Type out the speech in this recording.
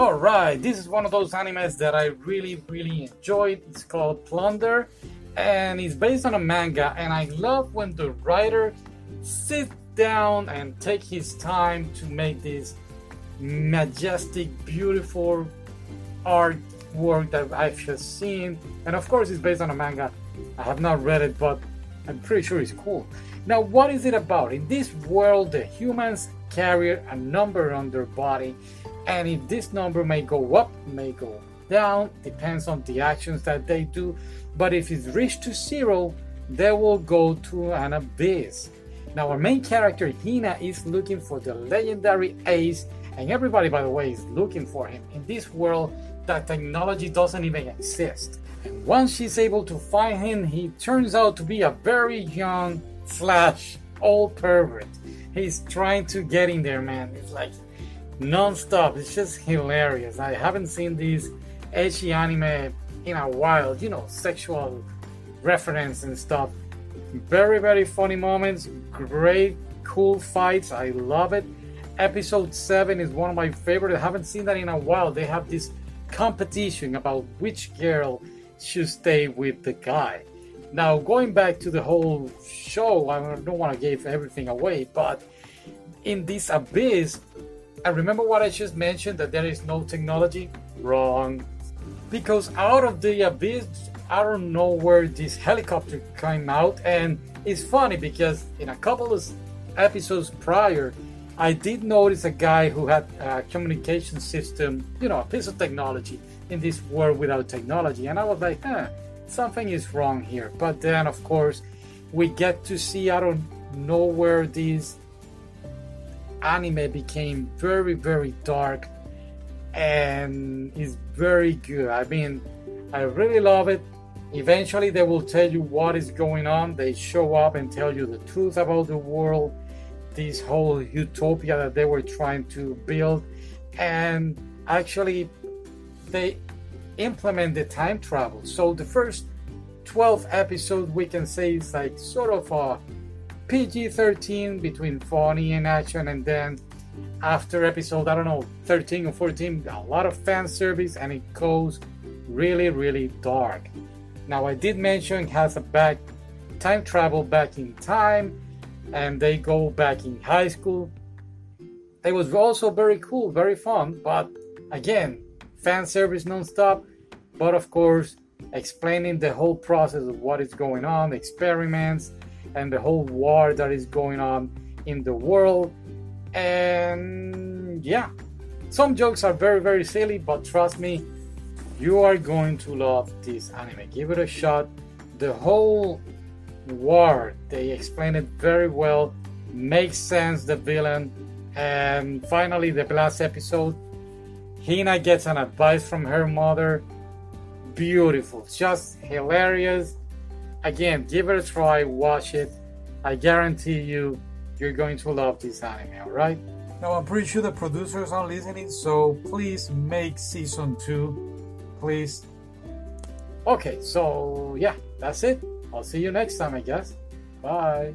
Alright, this is one of those animes that I really, really enjoyed. It's called Plunder and it's based on a manga. And I love when the writer sits down and take his time to make this majestic, beautiful artwork that I've just seen. And of course, it's based on a manga. I have not read it, but I'm pretty sure it's cool. Now, what is it about? In this world, the humans carry a number on their body, and if this number may go up, may go down, depends on the actions that they do. But if it's reached to zero, they will go to an abyss. Now, our main character, Hina, is looking for the legendary Ace, and everybody, by the way, is looking for him. In this world, that technology doesn't even exist. And once she's able to find him, he turns out to be a very young slash old pervert. He's trying to get in there, man. It's like non-stop. It's just hilarious. I haven't seen these ecchi anime in a while. You know, sexual reference and stuff. Very, very funny moments. Great, cool fights. I love it. Episode 7 is one of my favorite. I haven't seen that in a while. They have this competition about which girl should stay with the guy. Now, going back to the whole show, I don't want to give everything away, but in this abyss, I remember what I just mentioned that there is no technology. Wrong. Because out of the abyss, I don't know where this helicopter came out, and it's funny because in a couple of episodes prior, I did notice a guy who had a communication system, you know, a piece of technology in this world without technology, and I was like, huh, something is wrong here. But then, of course, we get to see I don't know where this anime became very, very dark and is very good. I mean, I really love it. Eventually, they will tell you what is going on. They show up and tell you the truth about the world, this whole utopia that they were trying to build, and actually, they implement the time travel. So the first 12 episodes we can say is like sort of a PG-13 between funny and action, and then after episode I don't know 13 or 14, a lot of fan service, and it goes really really dark. Now I did mention it has a back time travel back in time, and they go back in high school. It was also very cool, very fun, but again, fan service non-stop but of course explaining the whole process of what is going on experiments and the whole war that is going on in the world. And yeah. Some jokes are very very silly but trust me you are going to love this anime. Give it a shot. The whole war they explain it very well makes sense the villain. And finally the last episode hina gets an advice from her mother. Beautiful, just hilarious. Again, give it a try, watch it. I guarantee you, you're going to love this anime, alright? Now, I'm pretty sure the producers are listening, so please make season 2, please. Okay, so yeah, that's it. I'll see you next time, I guess. Bye.